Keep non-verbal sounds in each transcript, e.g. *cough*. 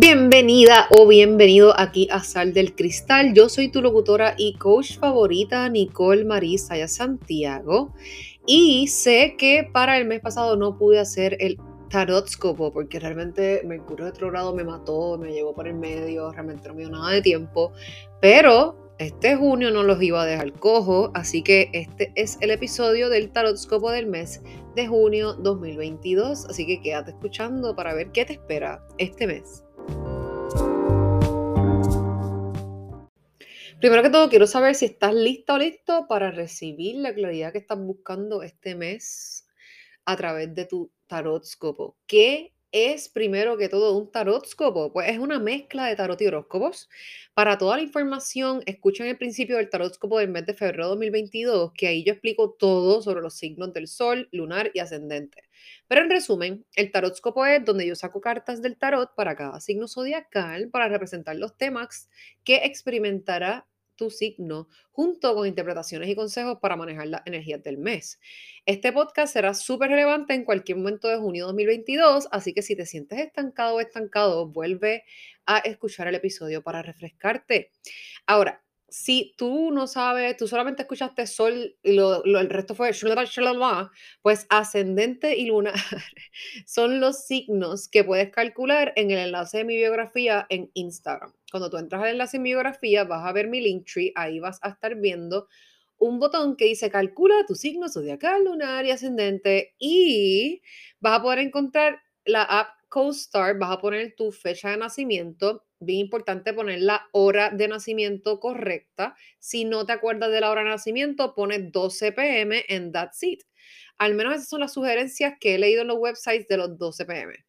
Bienvenida o bienvenido aquí a Sal del Cristal. Yo soy tu locutora y coach favorita, Nicole Marisa Santiago. Y sé que para el mes pasado no pude hacer el tarotscopo porque realmente Mercurio retrogrado me mató, me llevó por el medio, realmente no me dio nada de tiempo. Pero este junio no los iba a dejar cojo, así que este es el episodio del tarotscopo del mes de junio 2022. Así que quédate escuchando para ver qué te espera este mes. Primero que todo, quiero saber si estás lista o listo para recibir la claridad que estás buscando este mes a través de tu tarotscopo. ¿Qué es primero que todo un tarotscopo? Pues es una mezcla de tarot y horóscopos. Para toda la información, escuchen el principio del tarotscopo del mes de febrero de 2022, que ahí yo explico todo sobre los signos del sol, lunar y ascendente. Pero en resumen, el tarotscopo es donde yo saco cartas del tarot para cada signo zodiacal para representar los temas que experimentará tu signo, junto con interpretaciones y consejos para manejar las energías del mes. Este podcast será súper relevante en cualquier momento de junio de 2022, así que si te sientes estancado o estancado, vuelve a escuchar el episodio para refrescarte. Ahora, si tú no sabes, tú solamente escuchaste sol y lo, el resto fue pues ascendente y lunar *laughs* son los signos que puedes calcular en el enlace de mi biografía en Instagram. Cuando tú entras al enlace de mi biografía, vas a ver mi link tree, ahí vas a estar viendo un botón que dice calcula tu signo zodiacal, lunar y ascendente y vas a poder encontrar la app CoStar, vas a poner tu fecha de nacimiento bien importante poner la hora de nacimiento correcta. Si no te acuerdas de la hora de nacimiento, pones 12 pm en That's It. Al menos esas son las sugerencias que he leído en los websites de los 12 pm.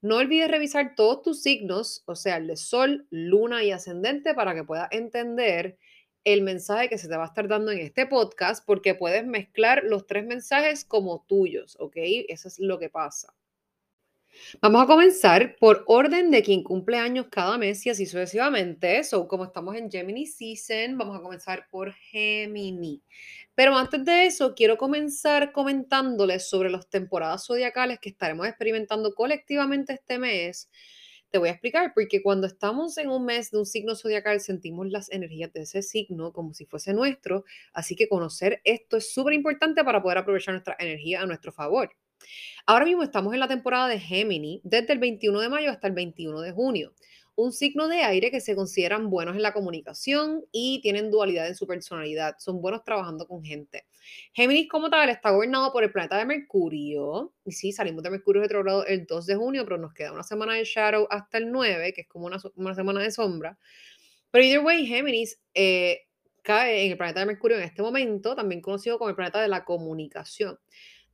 No olvides revisar todos tus signos, o sea, el de sol, luna y ascendente, para que puedas entender el mensaje que se te va a estar dando en este podcast, porque puedes mezclar los tres mensajes como tuyos, ¿ok? Eso es lo que pasa. Vamos a comenzar por orden de quien cumple años cada mes y así sucesivamente. So, como estamos en Gemini Season, vamos a comenzar por Gemini. Pero antes de eso, quiero comenzar comentándoles sobre las temporadas zodiacales que estaremos experimentando colectivamente este mes. Te voy a explicar, porque cuando estamos en un mes de un signo zodiacal, sentimos las energías de ese signo como si fuese nuestro. Así que conocer esto es súper importante para poder aprovechar nuestra energía a nuestro favor. Ahora mismo estamos en la temporada de Gemini, desde el 21 de mayo hasta el 21 de junio. Un signo de aire que se consideran buenos en la comunicación y tienen dualidad en su personalidad. Son buenos trabajando con gente. Géminis como tal está gobernado por el planeta de Mercurio. Y sí, salimos de Mercurio retrogrado el 2 de junio, pero nos queda una semana de Shadow hasta el 9, que es como una, semana de sombra. Pero either way, Géminis eh, cae en el planeta de Mercurio en este momento, también conocido como el planeta de la comunicación.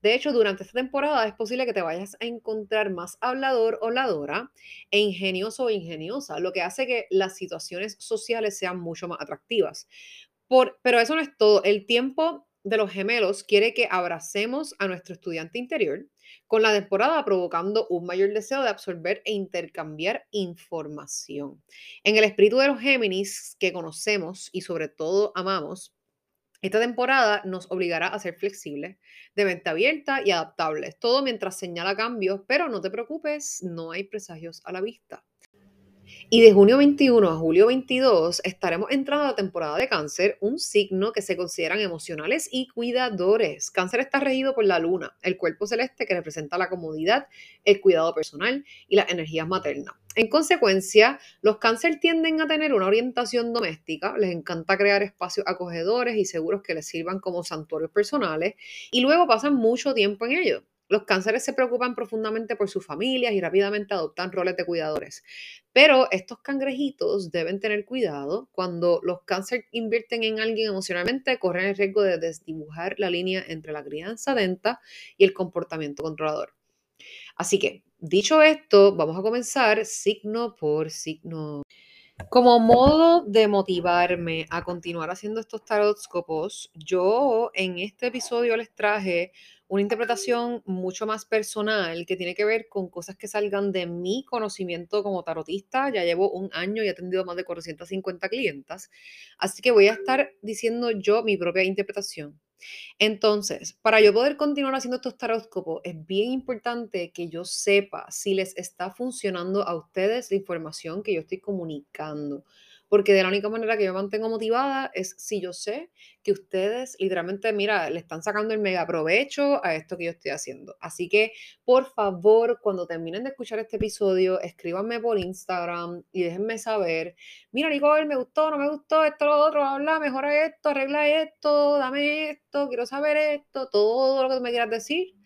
De hecho, durante esta temporada es posible que te vayas a encontrar más hablador o habladora e ingenioso o ingeniosa, lo que hace que las situaciones sociales sean mucho más atractivas. Por, pero eso no es todo. El tiempo de los gemelos quiere que abracemos a nuestro estudiante interior, con la temporada provocando un mayor deseo de absorber e intercambiar información. En el espíritu de los Géminis que conocemos y sobre todo amamos, esta temporada nos obligará a ser flexibles, de mente abierta y adaptables, todo mientras señala cambios, pero no te preocupes, no hay presagios a la vista. Y de junio 21 a julio 22 estaremos entrando a la temporada de cáncer, un signo que se consideran emocionales y cuidadores. Cáncer está regido por la luna, el cuerpo celeste que representa la comodidad, el cuidado personal y las energías maternas. En consecuencia, los cáncer tienden a tener una orientación doméstica, les encanta crear espacios acogedores y seguros que les sirvan como santuarios personales y luego pasan mucho tiempo en ellos. Los cánceres se preocupan profundamente por sus familias y rápidamente adoptan roles de cuidadores. Pero estos cangrejitos deben tener cuidado. Cuando los cánceres invierten en alguien emocionalmente, corren el riesgo de desdibujar la línea entre la crianza denta y el comportamiento controlador. Así que, dicho esto, vamos a comenzar signo por signo. Como modo de motivarme a continuar haciendo estos tarotscopos, yo en este episodio les traje una interpretación mucho más personal que tiene que ver con cosas que salgan de mi conocimiento como tarotista. Ya llevo un año y he atendido más de 450 clientas, así que voy a estar diciendo yo mi propia interpretación. Entonces, para yo poder continuar haciendo estos tarotscopos, es bien importante que yo sepa si les está funcionando a ustedes la información que yo estoy comunicando. Porque de la única manera que yo mantengo motivada es si yo sé que ustedes literalmente, mira, le están sacando el mega provecho a esto que yo estoy haciendo. Así que, por favor, cuando terminen de escuchar este episodio, escríbanme por Instagram y déjenme saber, mira, Nicole, me gustó, no me gustó, esto, lo otro, habla, mejora esto, arregla esto, dame esto, quiero saber esto, todo lo que me quieras decir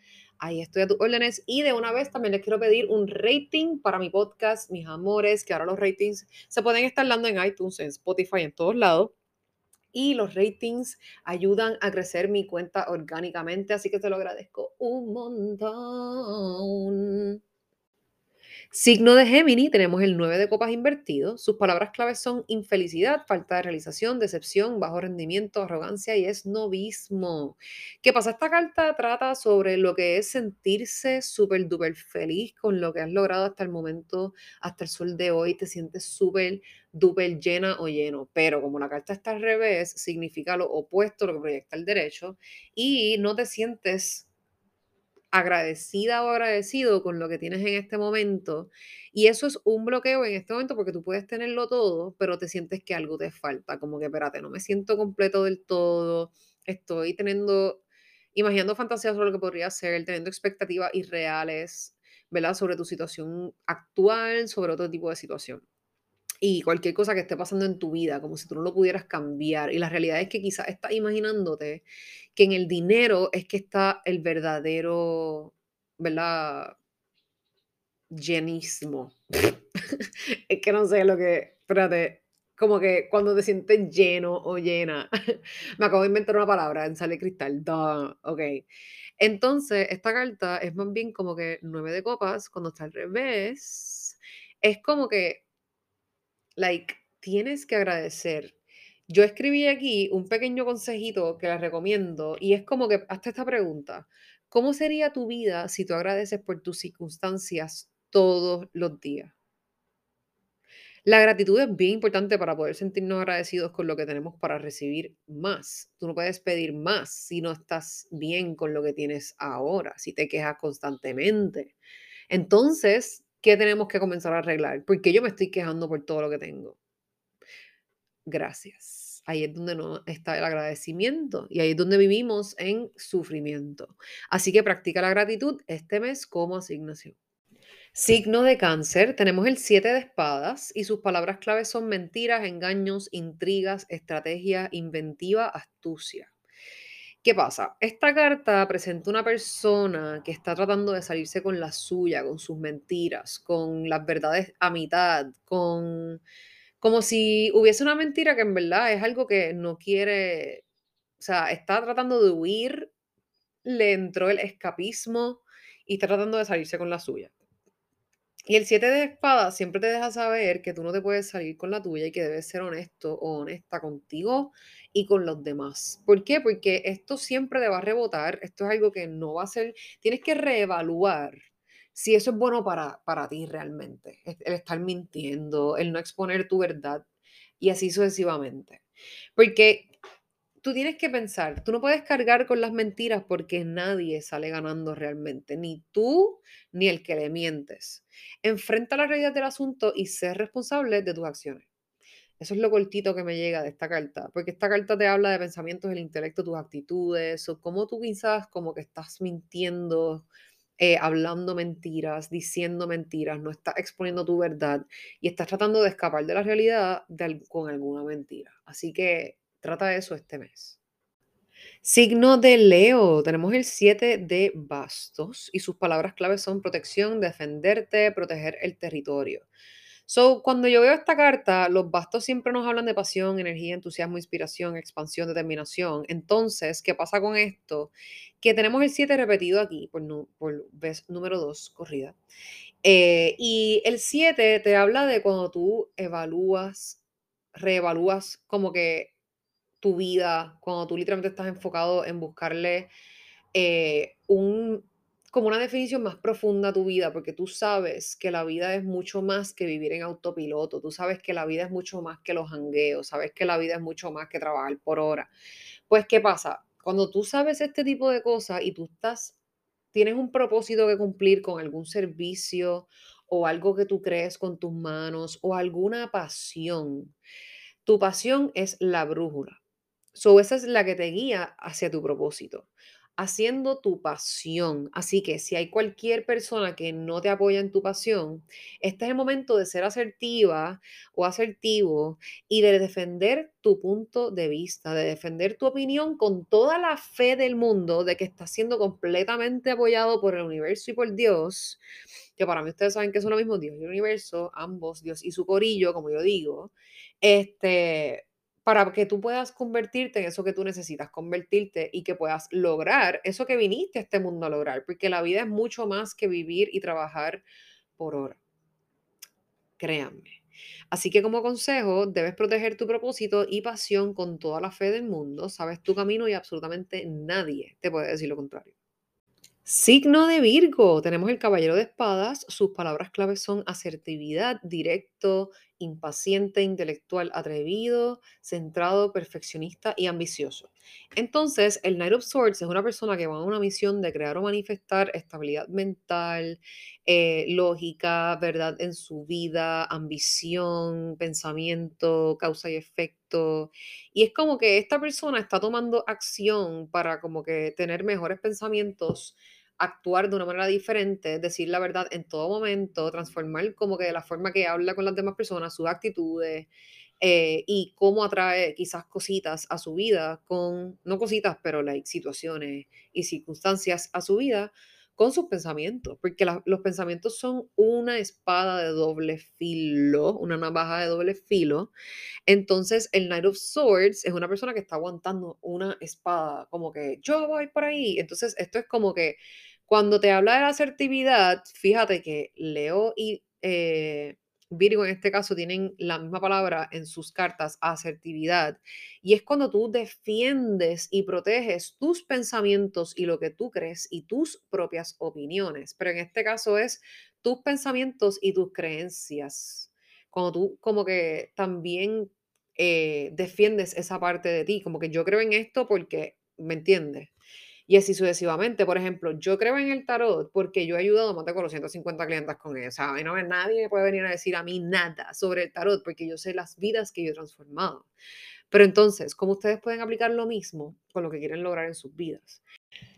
ahí estoy a tus órdenes. Y de una vez también les quiero pedir un rating para mi podcast, mis amores, que ahora los ratings se pueden estar dando en iTunes, en Spotify, en todos lados. Y los ratings ayudan a crecer mi cuenta orgánicamente, así que te lo agradezco un montón. Signo de Gémini, tenemos el 9 de copas invertido. Sus palabras claves son infelicidad, falta de realización, decepción, bajo rendimiento, arrogancia y esnovismo. ¿Qué pasa? Esta carta trata sobre lo que es sentirse súper, duper feliz con lo que has logrado hasta el momento, hasta el sol de hoy. Te sientes súper, duper llena o lleno. Pero como la carta está al revés, significa lo opuesto, lo que proyecta el derecho. Y no te sientes agradecida o agradecido con lo que tienes en este momento. Y eso es un bloqueo en este momento porque tú puedes tenerlo todo, pero te sientes que algo te falta, como que, espérate, no me siento completo del todo, estoy teniendo, imaginando fantasías sobre lo que podría ser, teniendo expectativas irreales, ¿verdad? Sobre tu situación actual, sobre otro tipo de situación y cualquier cosa que esté pasando en tu vida, como si tú no lo pudieras cambiar. Y la realidad es que quizás estás imaginándote que en el dinero es que está el verdadero, ¿verdad? Llenismo. *laughs* es que no sé lo que, espérate, como que cuando te sientes lleno o llena. *laughs* Me acabo de inventar una palabra en sale cristal. Duh, ok. Entonces, esta carta es más bien como que nueve de copas, cuando está al revés, es como que like, tienes que agradecer. Yo escribí aquí un pequeño consejito que les recomiendo y es como que hasta esta pregunta. ¿Cómo sería tu vida si tú agradeces por tus circunstancias todos los días? La gratitud es bien importante para poder sentirnos agradecidos con lo que tenemos para recibir más. Tú no puedes pedir más si no estás bien con lo que tienes ahora, si te quejas constantemente. Entonces, ¿Qué tenemos que comenzar a arreglar? Porque yo me estoy quejando por todo lo que tengo. Gracias. Ahí es donde no está el agradecimiento y ahí es donde vivimos en sufrimiento. Así que practica la gratitud este mes como asignación. Signo de cáncer, tenemos el 7 de espadas y sus palabras claves son mentiras, engaños, intrigas, estrategia, inventiva, astucia. ¿Qué pasa? Esta carta presenta una persona que está tratando de salirse con la suya, con sus mentiras, con las verdades a mitad, con como si hubiese una mentira que en verdad es algo que no quiere, o sea, está tratando de huir, le entró el escapismo y está tratando de salirse con la suya. Y el 7 de espadas siempre te deja saber que tú no te puedes salir con la tuya y que debes ser honesto o honesta contigo y con los demás. ¿Por qué? Porque esto siempre te va a rebotar, esto es algo que no va a ser, tienes que reevaluar si eso es bueno para, para ti realmente, el estar mintiendo, el no exponer tu verdad y así sucesivamente. Porque tú tienes que pensar, tú no puedes cargar con las mentiras porque nadie sale ganando realmente, ni tú ni el que le mientes. Enfrenta la realidad del asunto y sé responsable de tus acciones. Eso es lo cortito que me llega de esta carta, porque esta carta te habla de pensamientos del intelecto, tus actitudes, o cómo tú quizás como que estás mintiendo, eh, hablando mentiras, diciendo mentiras, no estás exponiendo tu verdad y estás tratando de escapar de la realidad con alguna mentira. Así que Trata eso este mes. Signo de Leo, tenemos el 7 de bastos y sus palabras claves son protección, defenderte, proteger el territorio. So, cuando yo veo esta carta, los bastos siempre nos hablan de pasión, energía, entusiasmo, inspiración, expansión, determinación. Entonces, ¿qué pasa con esto? Que tenemos el 7 repetido aquí por, por vez número 2 corrida. Eh, y el 7 te habla de cuando tú evalúas, reevalúas como que tu vida, cuando tú literalmente estás enfocado en buscarle eh, un, como una definición más profunda a tu vida, porque tú sabes que la vida es mucho más que vivir en autopiloto, tú sabes que la vida es mucho más que los jangueos, sabes que la vida es mucho más que trabajar por hora. Pues, ¿qué pasa? Cuando tú sabes este tipo de cosas y tú estás, tienes un propósito que cumplir con algún servicio o algo que tú crees con tus manos o alguna pasión, tu pasión es la brújula. So, esa es la que te guía hacia tu propósito, haciendo tu pasión. Así que si hay cualquier persona que no te apoya en tu pasión, este es el momento de ser asertiva o asertivo y de defender tu punto de vista, de defender tu opinión con toda la fe del mundo de que estás siendo completamente apoyado por el universo y por Dios, que para mí ustedes saben que son lo mismo Dios y el universo, ambos, Dios y su corillo, como yo digo. Este, para que tú puedas convertirte en eso que tú necesitas convertirte y que puedas lograr eso que viniste a este mundo a lograr, porque la vida es mucho más que vivir y trabajar por hora. Créanme. Así que como consejo, debes proteger tu propósito y pasión con toda la fe del mundo. Sabes tu camino y absolutamente nadie te puede decir lo contrario. Signo de Virgo, tenemos el caballero de espadas, sus palabras claves son asertividad, directo, impaciente, intelectual, atrevido, centrado, perfeccionista y ambicioso. Entonces, el Knight of Swords es una persona que va a una misión de crear o manifestar estabilidad mental, eh, lógica, verdad en su vida, ambición, pensamiento, causa y efecto. Y es como que esta persona está tomando acción para como que tener mejores pensamientos actuar de una manera diferente, decir la verdad en todo momento, transformar como que de la forma que habla con las demás personas, sus actitudes eh, y cómo atrae quizás cositas a su vida con, no cositas, pero like, situaciones y circunstancias a su vida con sus pensamientos, porque los pensamientos son una espada de doble filo, una navaja de doble filo. Entonces, el Knight of Swords es una persona que está aguantando una espada, como que yo voy por ahí. Entonces, esto es como que cuando te habla de la asertividad, fíjate que Leo y eh, Virgo en este caso tienen la misma palabra en sus cartas, asertividad. Y es cuando tú defiendes y proteges tus pensamientos y lo que tú crees y tus propias opiniones. Pero en este caso es tus pensamientos y tus creencias. Cuando tú como que también eh, defiendes esa parte de ti, como que yo creo en esto porque, ¿me entiendes? Y así sucesivamente. Por ejemplo, yo creo en el tarot porque yo he ayudado a más de 450 clientes con eso. O sea, no, nadie puede venir a decir a mí nada sobre el tarot porque yo sé las vidas que yo he transformado. Pero entonces, ¿cómo ustedes pueden aplicar lo mismo con lo que quieren lograr en sus vidas?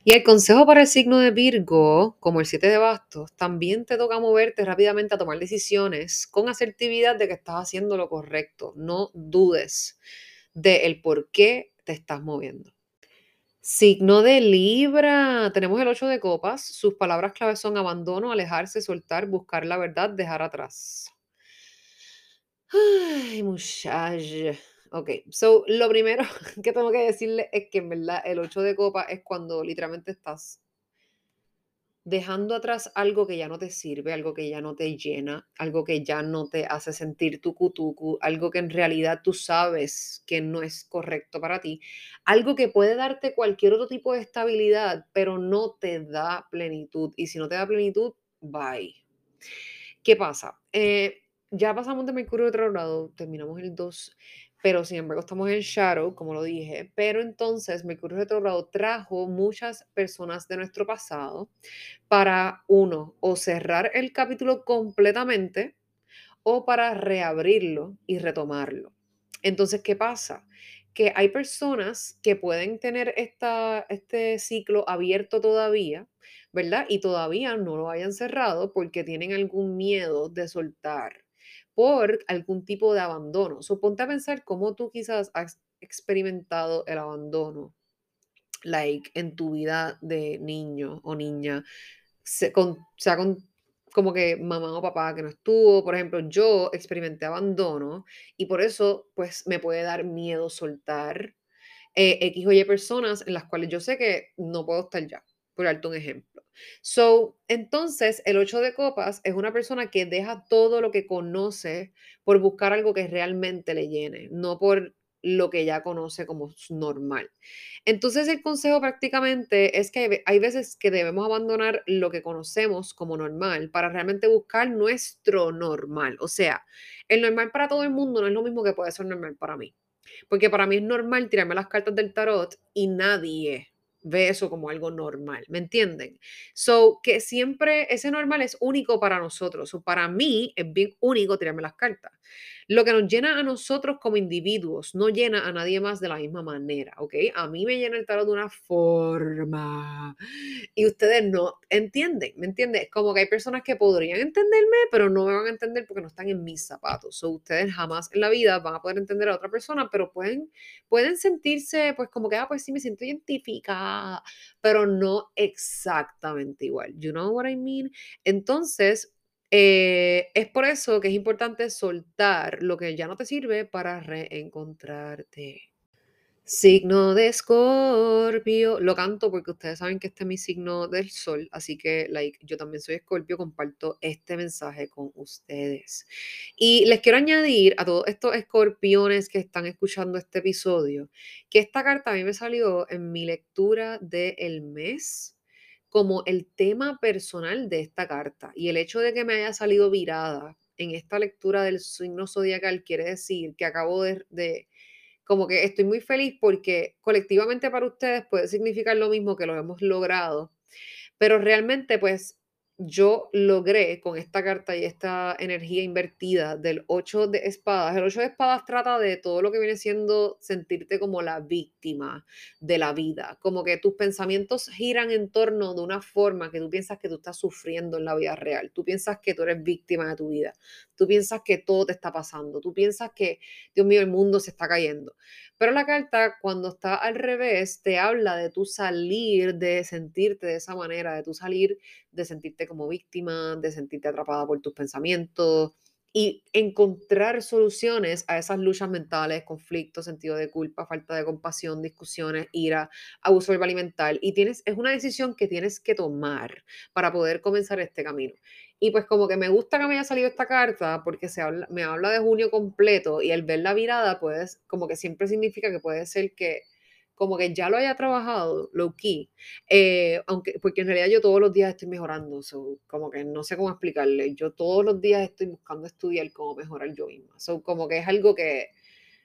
Y el consejo para el signo de Virgo, como el 7 de bastos, también te toca moverte rápidamente a tomar decisiones con asertividad de que estás haciendo lo correcto. No dudes de el por qué te estás moviendo. Signo de Libra. Tenemos el 8 de copas. Sus palabras claves son abandono, alejarse, soltar, buscar la verdad, dejar atrás. Ay, muchacha. Ok, so lo primero *laughs* que tengo que decirle es que en verdad el 8 de copas es cuando literalmente estás dejando atrás algo que ya no te sirve, algo que ya no te llena, algo que ya no te hace sentir tu cutucu, algo que en realidad tú sabes que no es correcto para ti, algo que puede darte cualquier otro tipo de estabilidad, pero no te da plenitud. Y si no te da plenitud, bye. ¿Qué pasa? Eh, ya pasamos de Mercurio lado, terminamos el 2 pero sin embargo estamos en Shadow, como lo dije. Pero entonces Mercurio retrogrado trajo muchas personas de nuestro pasado para, uno, o cerrar el capítulo completamente o para reabrirlo y retomarlo. Entonces, ¿qué pasa? Que hay personas que pueden tener esta, este ciclo abierto todavía, ¿verdad? Y todavía no lo hayan cerrado porque tienen algún miedo de soltar por algún tipo de abandono. Suponte a pensar cómo tú quizás has experimentado el abandono, like en tu vida de niño o niña, sea con como que mamá o papá que no estuvo, por ejemplo, yo experimenté abandono y por eso pues me puede dar miedo soltar eh, X o Y personas en las cuales yo sé que no puedo estar ya, por darte un ejemplo. So, entonces, el 8 de copas es una persona que deja todo lo que conoce por buscar algo que realmente le llene, no por lo que ya conoce como normal. Entonces, el consejo prácticamente es que hay veces que debemos abandonar lo que conocemos como normal para realmente buscar nuestro normal. O sea, el normal para todo el mundo no es lo mismo que puede ser normal para mí. Porque para mí es normal tirarme las cartas del tarot y nadie ve eso como algo normal, ¿me entienden? So, que siempre ese normal es único para nosotros, o para mí es bien único tirarme las cartas. Lo que nos llena a nosotros como individuos no llena a nadie más de la misma manera, ¿ok? A mí me llena el tarot de una forma y ustedes no entienden, ¿me entienden? Como que hay personas que podrían entenderme, pero no me van a entender porque no están en mis zapatos. O ustedes jamás en la vida van a poder entender a otra persona, pero pueden, pueden sentirse pues como que, ah, pues sí, me siento identificada, pero no exactamente igual. You know what I mean? Entonces, eh, es por eso que es importante soltar lo que ya no te sirve para reencontrarte. Signo de Escorpio. Lo canto porque ustedes saben que este es mi signo del sol, así que like, yo también soy Escorpio, comparto este mensaje con ustedes. Y les quiero añadir a todos estos escorpiones que están escuchando este episodio, que esta carta a mí me salió en mi lectura del mes como el tema personal de esta carta. Y el hecho de que me haya salido virada en esta lectura del signo zodiacal quiere decir que acabo de, de como que estoy muy feliz porque colectivamente para ustedes puede significar lo mismo que lo hemos logrado, pero realmente pues yo logré con esta carta y esta energía invertida del 8 de espadas. El 8 de espadas trata de todo lo que viene siendo sentirte como la víctima de la vida, como que tus pensamientos giran en torno de una forma que tú piensas que tú estás sufriendo en la vida real, tú piensas que tú eres víctima de tu vida, tú piensas que todo te está pasando, tú piensas que, Dios mío, el mundo se está cayendo. Pero la carta, cuando está al revés, te habla de tú salir, de sentirte de esa manera, de tú salir, de sentirte como víctima, de sentirte atrapada por tus pensamientos y encontrar soluciones a esas luchas mentales, conflictos, sentido de culpa, falta de compasión, discusiones, ira, abuso verbal y. Y tienes, es una decisión que tienes que tomar para poder comenzar este camino. Y pues como que me gusta que me haya salido esta carta porque se habla, me habla de junio completo y el ver la virada, pues como que siempre significa que puede ser que como que ya lo haya trabajado, low key, eh, aunque, porque en realidad yo todos los días estoy mejorando, como que no sé cómo explicarle, yo todos los días estoy buscando estudiar cómo mejorar yo misma, so, como que es algo que,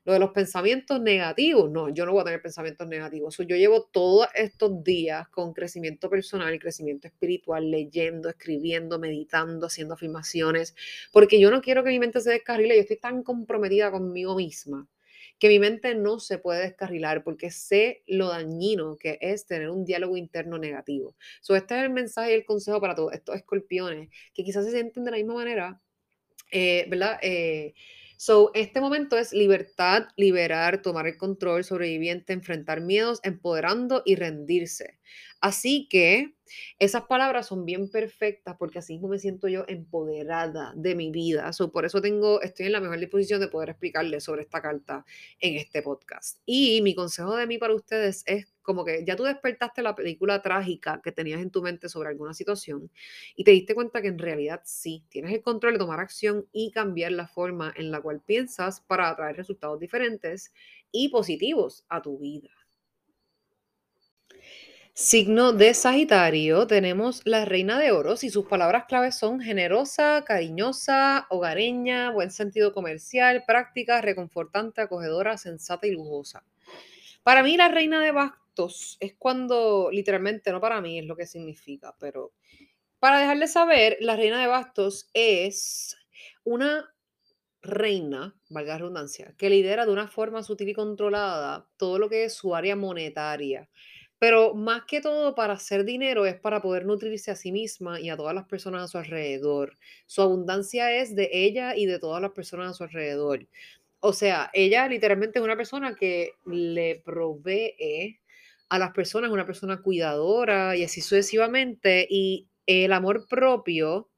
lo de los pensamientos negativos, no, yo no voy a tener pensamientos negativos. yo llevo todos estos días con crecimiento personal y crecimiento espiritual, leyendo, escribiendo, meditando, haciendo afirmaciones, porque yo no quiero que mi mente se descarrile, yo estoy tan comprometida conmigo misma que mi mente no se puede descarrilar porque sé lo dañino que es tener un diálogo interno negativo. So, este es el mensaje y el consejo para todos estos escorpiones que quizás se sienten de la misma manera, eh, ¿verdad? Eh, So, este momento es libertad, liberar, tomar el control, sobreviviente, enfrentar miedos, empoderando y rendirse. Así que esas palabras son bien perfectas porque así mismo me siento yo empoderada de mi vida. So, por eso tengo, estoy en la mejor disposición de poder explicarles sobre esta carta en este podcast. Y mi consejo de mí para ustedes es como que ya tú despertaste la película trágica que tenías en tu mente sobre alguna situación y te diste cuenta que en realidad sí, tienes el control de tomar acción y cambiar la forma en la cual piensas para atraer resultados diferentes y positivos a tu vida. Signo de Sagitario, tenemos la reina de oros y sus palabras claves son generosa, cariñosa, hogareña, buen sentido comercial, práctica, reconfortante, acogedora, sensata y lujosa. Para mí la reina de bastos es cuando, literalmente, no para mí es lo que significa, pero para dejarles saber, la reina de bastos es una reina, valga la redundancia, que lidera de una forma sutil y controlada todo lo que es su área monetaria pero más que todo para hacer dinero es para poder nutrirse a sí misma y a todas las personas a su alrededor. Su abundancia es de ella y de todas las personas a su alrededor. O sea, ella literalmente es una persona que le provee a las personas, una persona cuidadora y así sucesivamente. Y el amor propio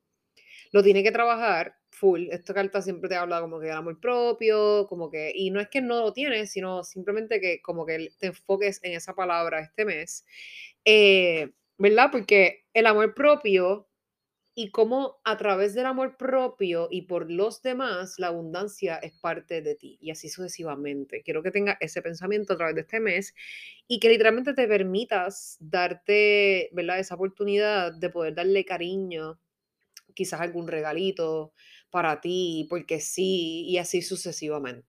lo tiene que trabajar full. Esta carta siempre te habla como que del amor propio, como que, y no es que no lo tienes, sino simplemente que como que te enfoques en esa palabra este mes, eh, ¿verdad? Porque el amor propio y cómo a través del amor propio y por los demás, la abundancia es parte de ti y así sucesivamente. Quiero que tengas ese pensamiento a través de este mes y que literalmente te permitas darte, ¿verdad? Esa oportunidad de poder darle cariño, quizás algún regalito, para ti, porque sí, y así sucesivamente.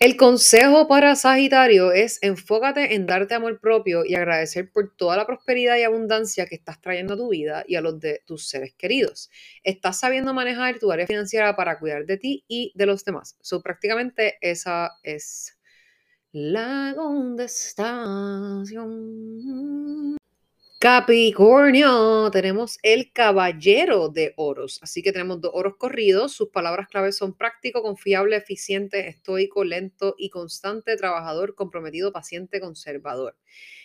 El consejo para Sagitario es enfócate en darte amor propio y agradecer por toda la prosperidad y abundancia que estás trayendo a tu vida y a los de tus seres queridos. Estás sabiendo manejar tu área financiera para cuidar de ti y de los demás. So, prácticamente esa es la contestación. Capricornio, tenemos el caballero de oros. Así que tenemos dos oros corridos. Sus palabras claves son práctico, confiable, eficiente, estoico, lento y constante, trabajador, comprometido, paciente, conservador.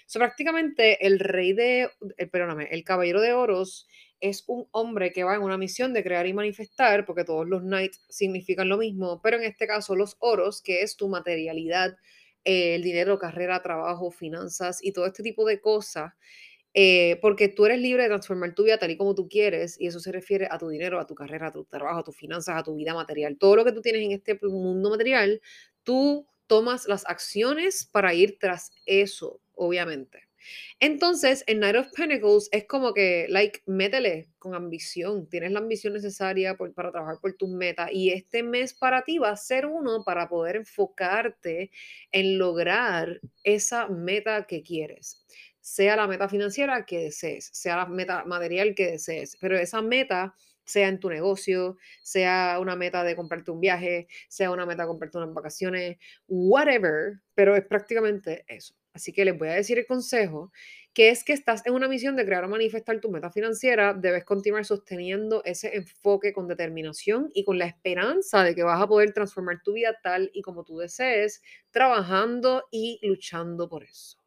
So, prácticamente el rey de, perdóname, el caballero de oros es un hombre que va en una misión de crear y manifestar, porque todos los knights significan lo mismo, pero en este caso los oros, que es tu materialidad, el dinero, carrera, trabajo, finanzas y todo este tipo de cosas eh, porque tú eres libre de transformar tu vida tal y como tú quieres, y eso se refiere a tu dinero, a tu carrera, a tu trabajo, a tus finanzas, a tu vida material. Todo lo que tú tienes en este mundo material, tú tomas las acciones para ir tras eso, obviamente. Entonces, en Night of Pentacles es como que, like, métele con ambición. Tienes la ambición necesaria para trabajar por tus metas. Y este mes para ti va a ser uno para poder enfocarte en lograr esa meta que quieres sea la meta financiera que desees, sea la meta material que desees, pero esa meta sea en tu negocio, sea una meta de comprarte un viaje, sea una meta de comprarte unas vacaciones, whatever, pero es prácticamente eso. Así que les voy a decir el consejo, que es que estás en una misión de crear o manifestar tu meta financiera, debes continuar sosteniendo ese enfoque con determinación y con la esperanza de que vas a poder transformar tu vida tal y como tú desees, trabajando y luchando por eso.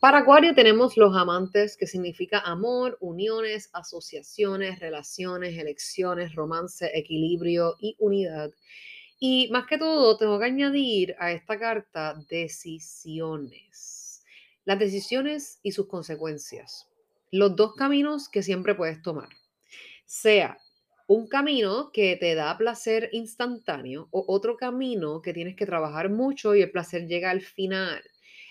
Para Acuario tenemos los amantes, que significa amor, uniones, asociaciones, relaciones, elecciones, romance, equilibrio y unidad. Y más que todo, tengo que añadir a esta carta decisiones. Las decisiones y sus consecuencias. Los dos caminos que siempre puedes tomar. Sea un camino que te da placer instantáneo o otro camino que tienes que trabajar mucho y el placer llega al final.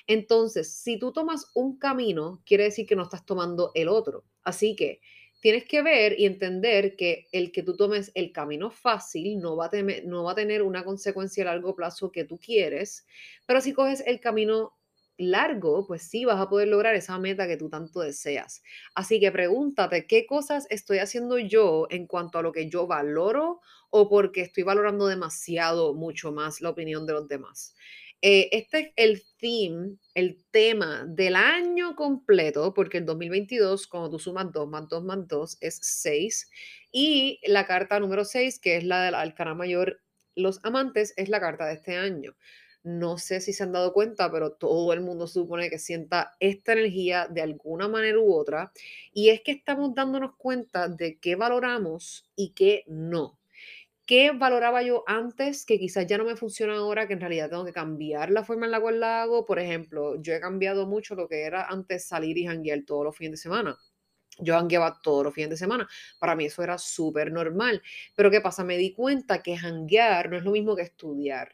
Entonces, si tú tomas un camino, quiere decir que no estás tomando el otro. Así que tienes que ver y entender que el que tú tomes el camino fácil no va a, tener, una consecuencia a largo plazo que tú quieres, pero si coges el camino largo, pues sí vas a poder lograr esa meta que tú tanto deseas. Así que pregúntate, ¿qué cosas estoy haciendo yo en cuanto a lo que yo valoro o porque estoy valorando demasiado, mucho más la opinión de los demás? Eh, este es el theme, el tema del año completo, porque el 2022, cuando tú sumas 2 más 2 más 2, es 6. Y la carta número 6, que es la del Alcana Mayor, los amantes, es la carta de este año. No sé si se han dado cuenta, pero todo el mundo supone que sienta esta energía de alguna manera u otra. Y es que estamos dándonos cuenta de qué valoramos y qué no. ¿Qué valoraba yo antes que quizás ya no me funciona ahora, que en realidad tengo que cambiar la forma en la cual la hago? Por ejemplo, yo he cambiado mucho lo que era antes salir y janguear todos los fines de semana. Yo jangueaba todos los fines de semana. Para mí eso era súper normal. Pero ¿qué pasa? Me di cuenta que janguear no es lo mismo que estudiar.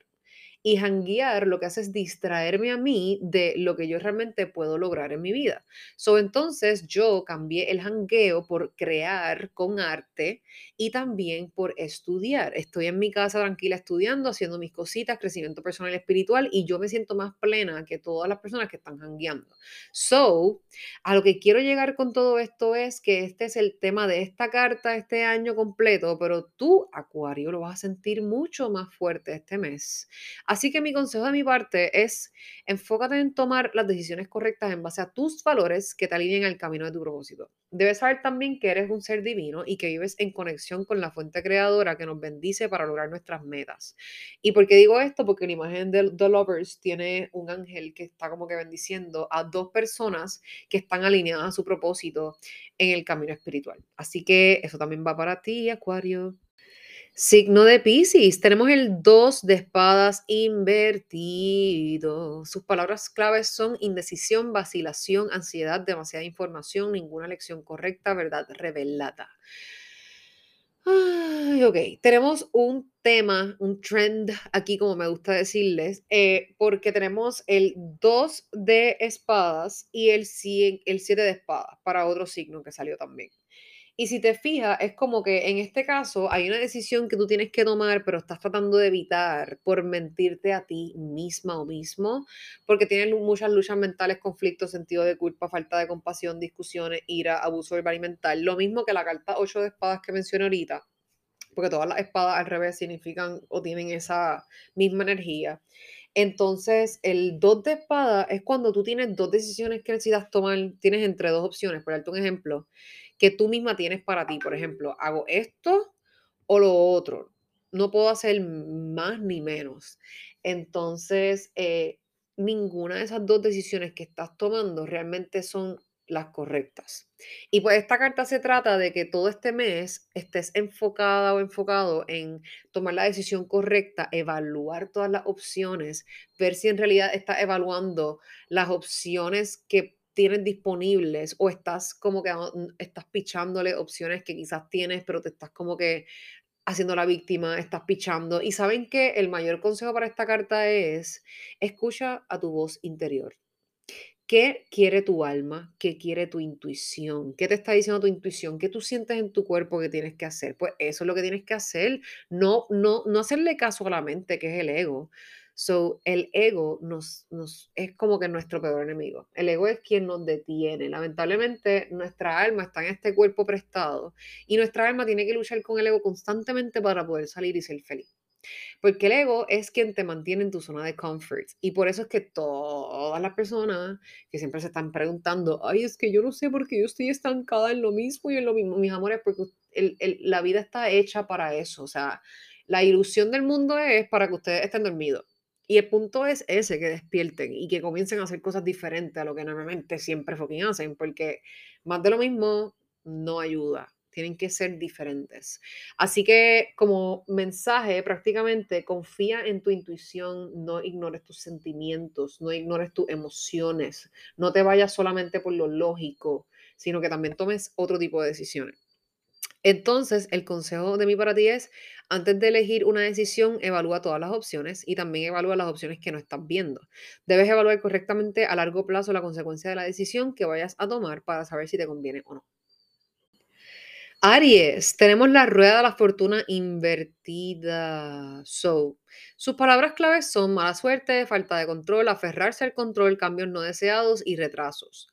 Y hanguear lo que hace es distraerme a mí de lo que yo realmente puedo lograr en mi vida. So, entonces yo cambié el hangueo por crear con arte y también por estudiar. Estoy en mi casa tranquila estudiando, haciendo mis cositas, crecimiento personal y espiritual y yo me siento más plena que todas las personas que están hangueando. So, a lo que quiero llegar con todo esto es que este es el tema de esta carta este año completo, pero tú, Acuario, lo vas a sentir mucho más fuerte este mes. Así que mi consejo de mi parte es enfócate en tomar las decisiones correctas en base a tus valores que te alineen al camino de tu propósito. Debes saber también que eres un ser divino y que vives en conexión con la fuente creadora que nos bendice para lograr nuestras metas. ¿Y por qué digo esto? Porque la imagen de The Lovers tiene un ángel que está como que bendiciendo a dos personas que están alineadas a su propósito en el camino espiritual. Así que eso también va para ti, Acuario. Signo de Pisces, tenemos el 2 de espadas invertido. Sus palabras claves son indecisión, vacilación, ansiedad, demasiada información, ninguna lección correcta, verdad revelada. Ay, ok, tenemos un tema, un trend aquí, como me gusta decirles, eh, porque tenemos el 2 de espadas y el, el 7 de espadas para otro signo que salió también. Y si te fijas, es como que en este caso hay una decisión que tú tienes que tomar, pero estás tratando de evitar por mentirte a ti misma o mismo, porque tienes muchas luchas mentales, conflictos, sentido de culpa, falta de compasión, discusiones, ira, abuso verbal y mental. Lo mismo que la carta 8 de espadas que mencioné ahorita, porque todas las espadas al revés significan o tienen esa misma energía. Entonces, el 2 de espada es cuando tú tienes dos decisiones que necesitas tomar, tienes entre dos opciones, por darte un ejemplo, que tú misma tienes para ti. Por ejemplo, hago esto o lo otro. No puedo hacer más ni menos. Entonces, eh, ninguna de esas dos decisiones que estás tomando realmente son las correctas. Y pues esta carta se trata de que todo este mes estés enfocada o enfocado en tomar la decisión correcta, evaluar todas las opciones, ver si en realidad estás evaluando las opciones que tienes disponibles o estás como que ah, mm, estás pichándole opciones que quizás tienes, pero te estás como que haciendo la víctima, estás pichando. Y saben que el mayor consejo para esta carta es escucha a tu voz interior. ¿Qué quiere tu alma? ¿Qué quiere tu intuición? ¿Qué te está diciendo tu intuición? ¿Qué tú sientes en tu cuerpo que tienes que hacer? Pues eso es lo que tienes que hacer. No, no, no hacerle caso a la mente, que es el ego. So, el ego nos, nos es como que nuestro peor enemigo. El ego es quien nos detiene. Lamentablemente, nuestra alma está en este cuerpo prestado y nuestra alma tiene que luchar con el ego constantemente para poder salir y ser feliz. Porque el ego es quien te mantiene en tu zona de comfort. Y por eso es que todas las personas que siempre se están preguntando, ay, es que yo no sé por qué yo estoy estancada en lo mismo y en lo mismo, mis amores, porque el- el- la vida está hecha para eso. O sea, la ilusión del mundo es para que ustedes estén dormidos. Y el punto es ese, que despierten y que comiencen a hacer cosas diferentes a lo que normalmente siempre fucking hacen, porque más de lo mismo no ayuda. Tienen que ser diferentes. Así que como mensaje, prácticamente confía en tu intuición, no ignores tus sentimientos, no ignores tus emociones, no te vayas solamente por lo lógico, sino que también tomes otro tipo de decisiones. Entonces, el consejo de mí para ti es, antes de elegir una decisión, evalúa todas las opciones y también evalúa las opciones que no estás viendo. Debes evaluar correctamente a largo plazo la consecuencia de la decisión que vayas a tomar para saber si te conviene o no. Aries, tenemos la rueda de la fortuna invertida. So, sus palabras claves son mala suerte, falta de control, aferrarse al control, cambios no deseados y retrasos.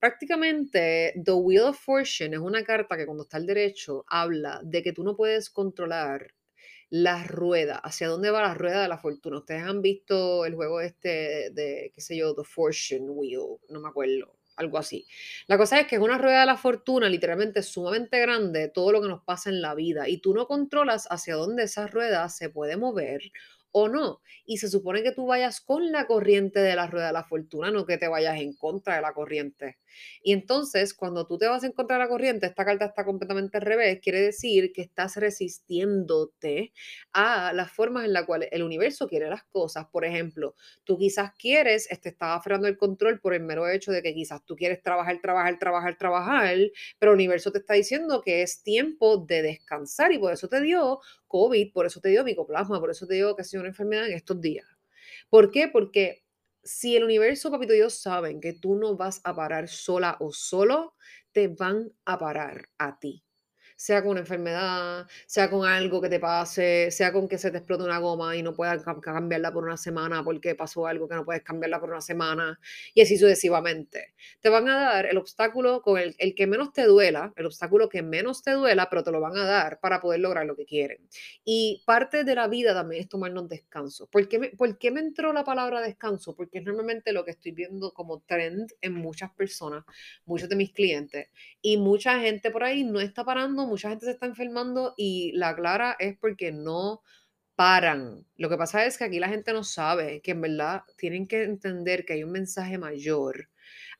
Prácticamente, The Wheel of Fortune es una carta que cuando está al derecho habla de que tú no puedes controlar la rueda, hacia dónde va la rueda de la fortuna. Ustedes han visto el juego este de, qué sé yo, The Fortune Wheel, no me acuerdo, algo así. La cosa es que es una rueda de la fortuna literalmente sumamente grande, todo lo que nos pasa en la vida, y tú no controlas hacia dónde esa rueda se puede mover o no. Y se supone que tú vayas con la corriente de la rueda de la fortuna, no que te vayas en contra de la corriente. Y entonces, cuando tú te vas en contra de la corriente, esta carta está completamente al revés, quiere decir que estás resistiéndote a las formas en las cuales el universo quiere las cosas. Por ejemplo, tú quizás quieres, te estaba aferrando el control por el mero hecho de que quizás tú quieres trabajar, trabajar, trabajar, trabajar, pero el universo te está diciendo que es tiempo de descansar y por eso te dio COVID, por eso te dio micoplasma, por eso te dio que ha sido una enfermedad en estos días. ¿Por qué? Porque si el universo, papito Dios, saben que tú no vas a parar sola o solo, te van a parar a ti sea con una enfermedad, sea con algo que te pase, sea con que se te explote una goma y no puedas cam- cambiarla por una semana porque pasó algo que no puedes cambiarla por una semana, y así sucesivamente. Te van a dar el obstáculo con el, el que menos te duela, el obstáculo que menos te duela, pero te lo van a dar para poder lograr lo que quieren. Y parte de la vida también es tomarnos descanso. ¿Por qué me, por qué me entró la palabra descanso? Porque es normalmente lo que estoy viendo como trend en muchas personas, muchos de mis clientes y mucha gente por ahí no está parando, mucha gente se está enfermando y la clara es porque no paran. Lo que pasa es que aquí la gente no sabe que en verdad tienen que entender que hay un mensaje mayor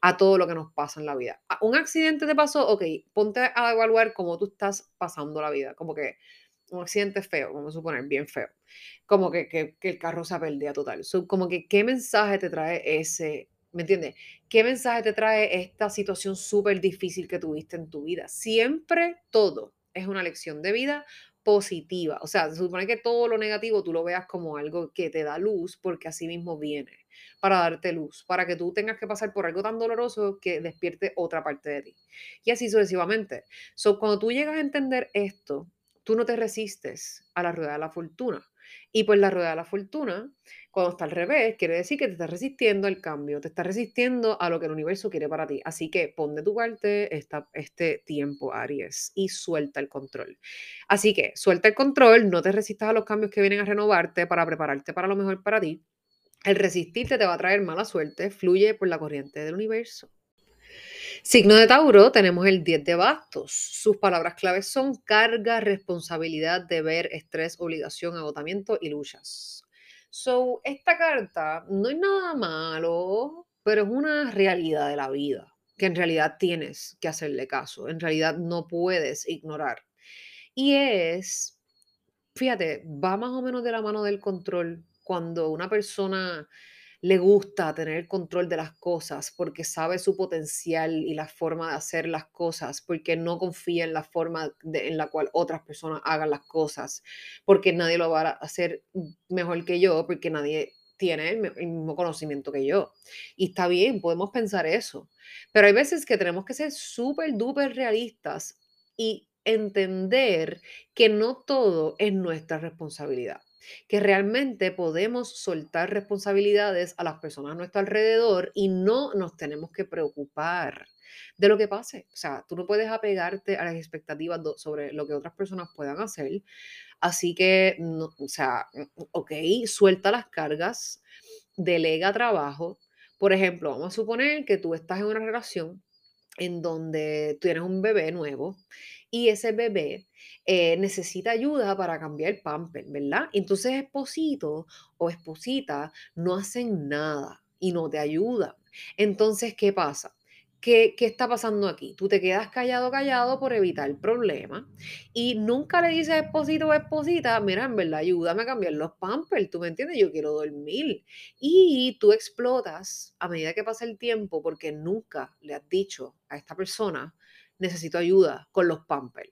a todo lo que nos pasa en la vida. Ah, Un accidente te pasó, ok, ponte a evaluar cómo tú estás pasando la vida. Como que un accidente feo, vamos a suponer, bien feo. Como que, que, el carro se perdía total. So, como que, ¿qué mensaje te trae ese? ¿Me entiendes? ¿Qué mensaje te trae esta situación súper difícil que tuviste en tu vida? Siempre todo es una lección de vida positiva. O sea, se supone que todo lo negativo tú lo veas como algo que te da luz porque así mismo viene. para darte luz, para que tú tengas que pasar por algo tan doloroso que despierte otra parte de ti. Y así sucesivamente. So, cuando tú llegas a entender esto, tú no te resistes a la rueda de la fortuna. Y pues la rueda de la fortuna, cuando está al revés, quiere decir que te estás resistiendo al cambio, te estás resistiendo a lo que el universo quiere para ti. Así que pon de tu parte esta, este tiempo, Aries, y suelta el control. Así que suelta el control, no te resistas a los cambios que vienen a renovarte para prepararte para lo mejor para ti. El resistirte te va a traer mala suerte, fluye por la corriente del universo. Signo de Tauro, tenemos el 10 de bastos. Sus palabras claves son carga, responsabilidad, deber, estrés, obligación, agotamiento y luchas. So, esta carta no es nada malo, pero es una realidad de la vida, que en realidad tienes que hacerle caso, en realidad no puedes ignorar. Y es, fíjate, va más o menos de la mano del control cuando una persona le gusta tener control de las cosas porque sabe su potencial y la forma de hacer las cosas, porque no confía en la forma en la cual otras personas hagan las cosas, porque nadie lo va a hacer mejor que yo, porque nadie tiene el, mismo conocimiento que yo. Y está bien, podemos pensar eso, pero hay veces que tenemos que ser súper, duper realistas y entender que no todo es nuestra responsabilidad que realmente podemos soltar responsabilidades a las personas a nuestro alrededor y no nos tenemos que preocupar de lo que pase. O sea, tú no puedes apegarte a las expectativas sobre lo que otras personas puedan hacer. Así que, o sea, ok, suelta las cargas, delega trabajo. Por ejemplo, vamos a suponer que tú estás en una relación en donde tienes un bebé nuevo y ese bebé eh, necesita ayuda para cambiar el pamper, ¿verdad? Entonces esposito o esposita no hacen nada y no te ayudan. Entonces, ¿qué pasa? ¿Qué, ¿Qué, está pasando aquí? Tú te quedas callado, callado por evitar el problema y nunca le dices esposito o esposita, mira, en verdad, ayúdame a cambiar los pampers, ¿tú me entiendes? Yo quiero dormir. Y tú explotas a medida que pasa el tiempo porque nunca le has dicho a esta persona, necesito ayuda con los pampers.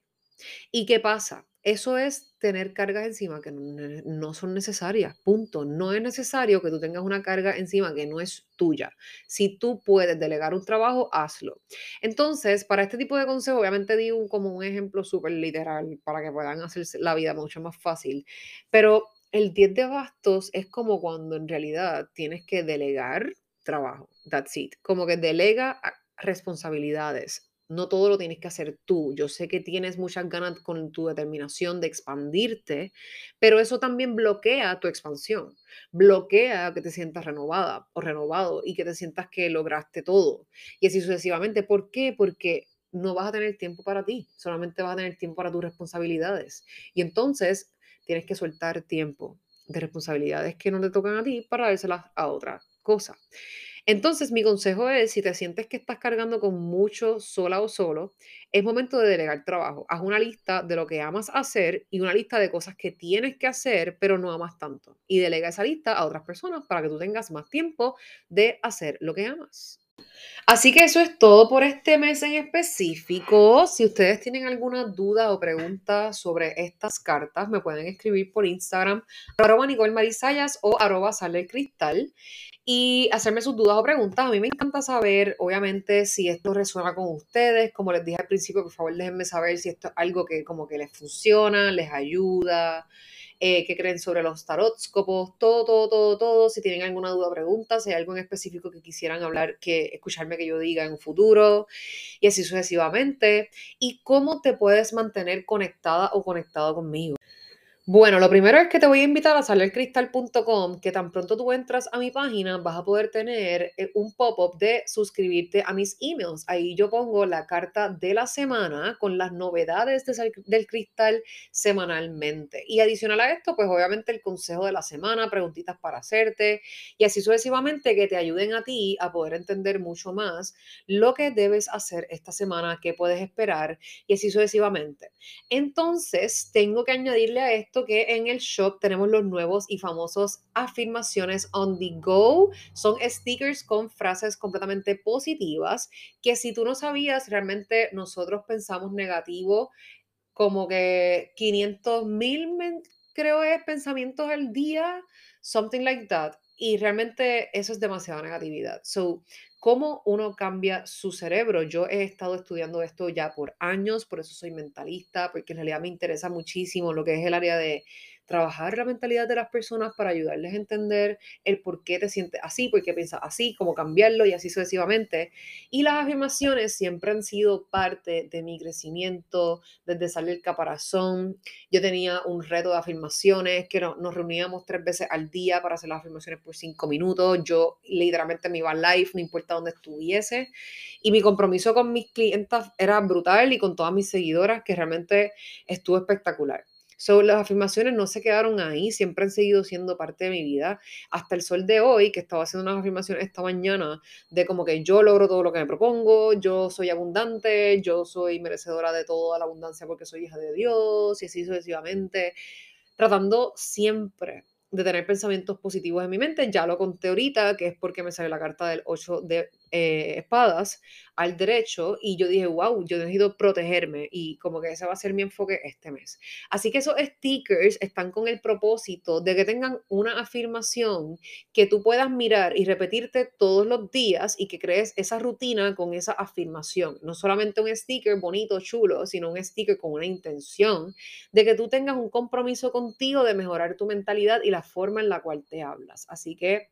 ¿Y qué pasa? Eso es tener cargas encima que no, son necesarias, punto. No es necesario que tú tengas una carga encima que no es tuya. Si tú puedes delegar un trabajo, hazlo. Entonces, para este tipo de consejos, obviamente digo como un ejemplo súper literal para que puedan hacer la vida mucho más fácil, pero el 10 de bastos es como cuando en realidad tienes que delegar trabajo. That's it. Como que delega responsabilidades no todo lo tienes que hacer tú. Yo sé que tienes muchas ganas con tu determinación de expandirte, pero eso también bloquea tu expansión. Bloquea que te sientas renovada o renovado y que te sientas que lograste todo. Y así sucesivamente. ¿Por qué? Porque no vas a tener tiempo para ti, solamente vas a tener tiempo para tus responsabilidades. Y entonces tienes que soltar tiempo de responsabilidades que no te tocan a ti para dárselas a otra cosa. Entonces, mi consejo es, si te sientes que estás cargando con mucho sola o solo, es momento de delegar trabajo. Haz una lista de lo que amas hacer y una lista de cosas que tienes que hacer, pero no amas tanto. Y delega esa lista a otras personas para que tú tengas más tiempo de hacer lo que amas. Así que eso es todo por este mes en específico. Si ustedes tienen alguna duda o pregunta sobre estas cartas, me pueden escribir por Instagram, arroba Nicole Marisayas o arroba Sale el Cristal y hacerme sus dudas o preguntas. A mí me encanta saber, obviamente, si esto resuena con ustedes. Como les dije al principio, por favor, déjenme saber si esto es algo que como que les funciona, les ayuda, eh, qué creen sobre los tarotscopos, todo, todo, todo, todo. Si tienen alguna duda o pregunta, si hay algo en específico que quisieran hablar, que escucharme que yo diga en un futuro, y así sucesivamente. Y cómo te puedes mantener conectada o conectado conmigo. Bueno, lo primero es que te voy a invitar a salircristal.com, que tan pronto tú entras a mi página vas a poder tener eh, un pop-up de suscribirte a mis emails. Ahí yo pongo la carta de la semana con las novedades del cristal semanalmente. Y adicional a esto, pues obviamente el consejo de la semana, preguntitas para hacerte y así sucesivamente que te ayuden a ti a poder entender mucho más lo que debes hacer esta semana, qué puedes esperar y así sucesivamente. Entonces, tengo que añadirle a esto que en el shop tenemos los nuevos y famosos afirmaciones on the go. Son stickers con frases completamente positivas que si tú no sabías, realmente nosotros pensamos negativo como que 500 mil, creo es, pensamientos al día, something like that. y realmente eso es demasiada negatividad. So, ¿cómo uno cambia su cerebro? Yo he estado estudiando esto ya por años, por eso soy mentalista, porque en realidad me interesa muchísimo lo que es el área de trabajar la mentalidad de las personas para ayudarles a entender el por qué te sientes así, por qué piensas así, cómo cambiarlo y así sucesivamente. Y las afirmaciones siempre han sido parte de mi crecimiento desde salir caparazón. Yo tenía un reto de afirmaciones que nos reuníamos tres veces al día para hacer las afirmaciones por cinco minutos. Yo literalmente me iba live, no importa dónde estuviese. Y mi compromiso con mis clientas era brutal y con todas mis seguidoras, que realmente estuvo espectacular. So, las afirmaciones no se quedaron ahí, siempre han seguido siendo parte de mi vida. Hasta el sol de hoy, que estaba haciendo unas afirmaciones esta mañana de como que yo logro todo lo que me propongo, yo soy abundante, yo soy merecedora de toda la abundancia porque soy hija de Dios y así sucesivamente. Tratando siempre de tener pensamientos positivos en mi mente. Ya lo conté ahorita, que es porque me sale la carta del 8 de eh, espadas al derecho y yo dije, wow, yo necesito protegerme y como que ese va a ser mi enfoque este mes. Así que esos stickers están con el propósito de que tengan una afirmación que tú puedas mirar y repetirte todos los días y que crees esa rutina con esa afirmación. No solamente un sticker bonito, chulo, sino un sticker con una intención de que tú tengas un compromiso contigo de mejorar tu mentalidad y la forma en la cual te hablas. Así que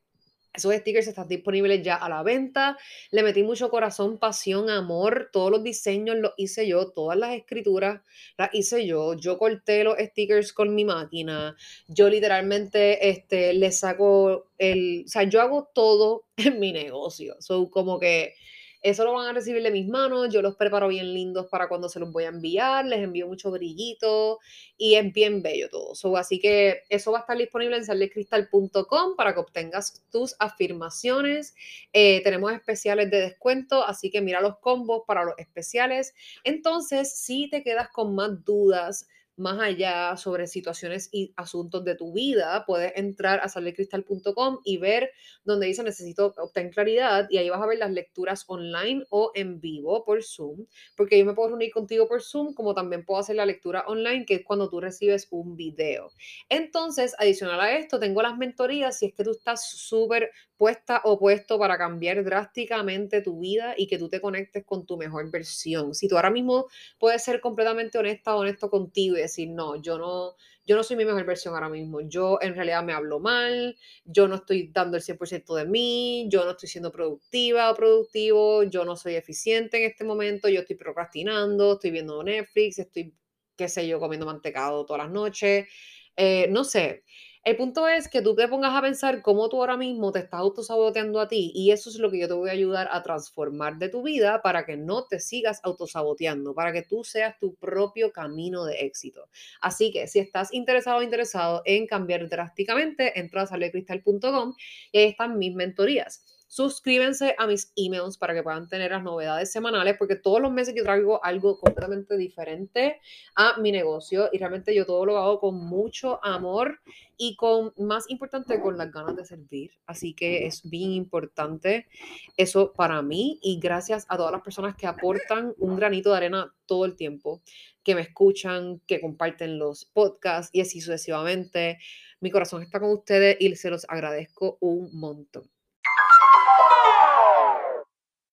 esos stickers están disponibles ya a la venta. Le metí mucho corazón, pasión, amor. Todos los diseños los hice yo, todas las escrituras las hice yo. Yo corté los stickers con mi máquina. Yo literalmente este, le saco el... O sea, yo hago todo *laughs* en mi negocio. Son como que eso lo van a recibir de mis manos, yo los preparo bien lindos para cuando se los voy a enviar, les envío mucho brillito y es bien bello todo. así que eso va a estar disponible en saldecristal.com para que obtengas tus afirmaciones. Eh, tenemos especiales de descuento, así que mira los combos para los especiales. Entonces, si te quedas con más dudas, más allá sobre situaciones y asuntos de tu vida, puedes entrar a salircristal.com y ver donde dice necesito obtener claridad y ahí vas a ver las lecturas online o en vivo por Zoom, porque yo me puedo reunir contigo por Zoom, como también puedo hacer la lectura online, que es cuando tú recibes un video. Entonces, adicional a esto, tengo las mentorías si es que tú estás súper puesta o puesto para cambiar drásticamente tu vida y que tú te conectes con tu mejor versión. Si tú ahora mismo puedes ser completamente honesta o honesto contigo y decir, no, yo no, yo no soy mi mejor versión ahora mismo, yo en realidad me hablo mal, yo no estoy dando el 100% de mí, yo no estoy siendo productiva o productivo, yo no soy eficiente en este momento, yo estoy procrastinando, estoy viendo Netflix, estoy, qué sé yo, comiendo mantecado todas las noches, eh, no sé. El punto es que tú te pongas a pensar cómo tú ahora mismo te estás autosaboteando a ti y eso es lo que yo te voy a ayudar a transformar de tu vida para que no te sigas autosaboteando, para que tú seas tu propio camino de éxito. Así que si estás interesado o interesado en cambiar drásticamente, entra a salecristal.com y ahí están mis mentorías. Suscríbanse a mis emails para que puedan tener las novedades semanales, porque todos los meses yo traigo algo completamente diferente a mi negocio y realmente yo todo lo hago con mucho amor y con, más importante, con las ganas de servir. Así que es bien importante eso para mí y gracias a todas las personas que aportan un granito de arena todo el tiempo, que me escuchan, que comparten los podcasts y así sucesivamente. Mi corazón está con ustedes y se los agradezco un montón.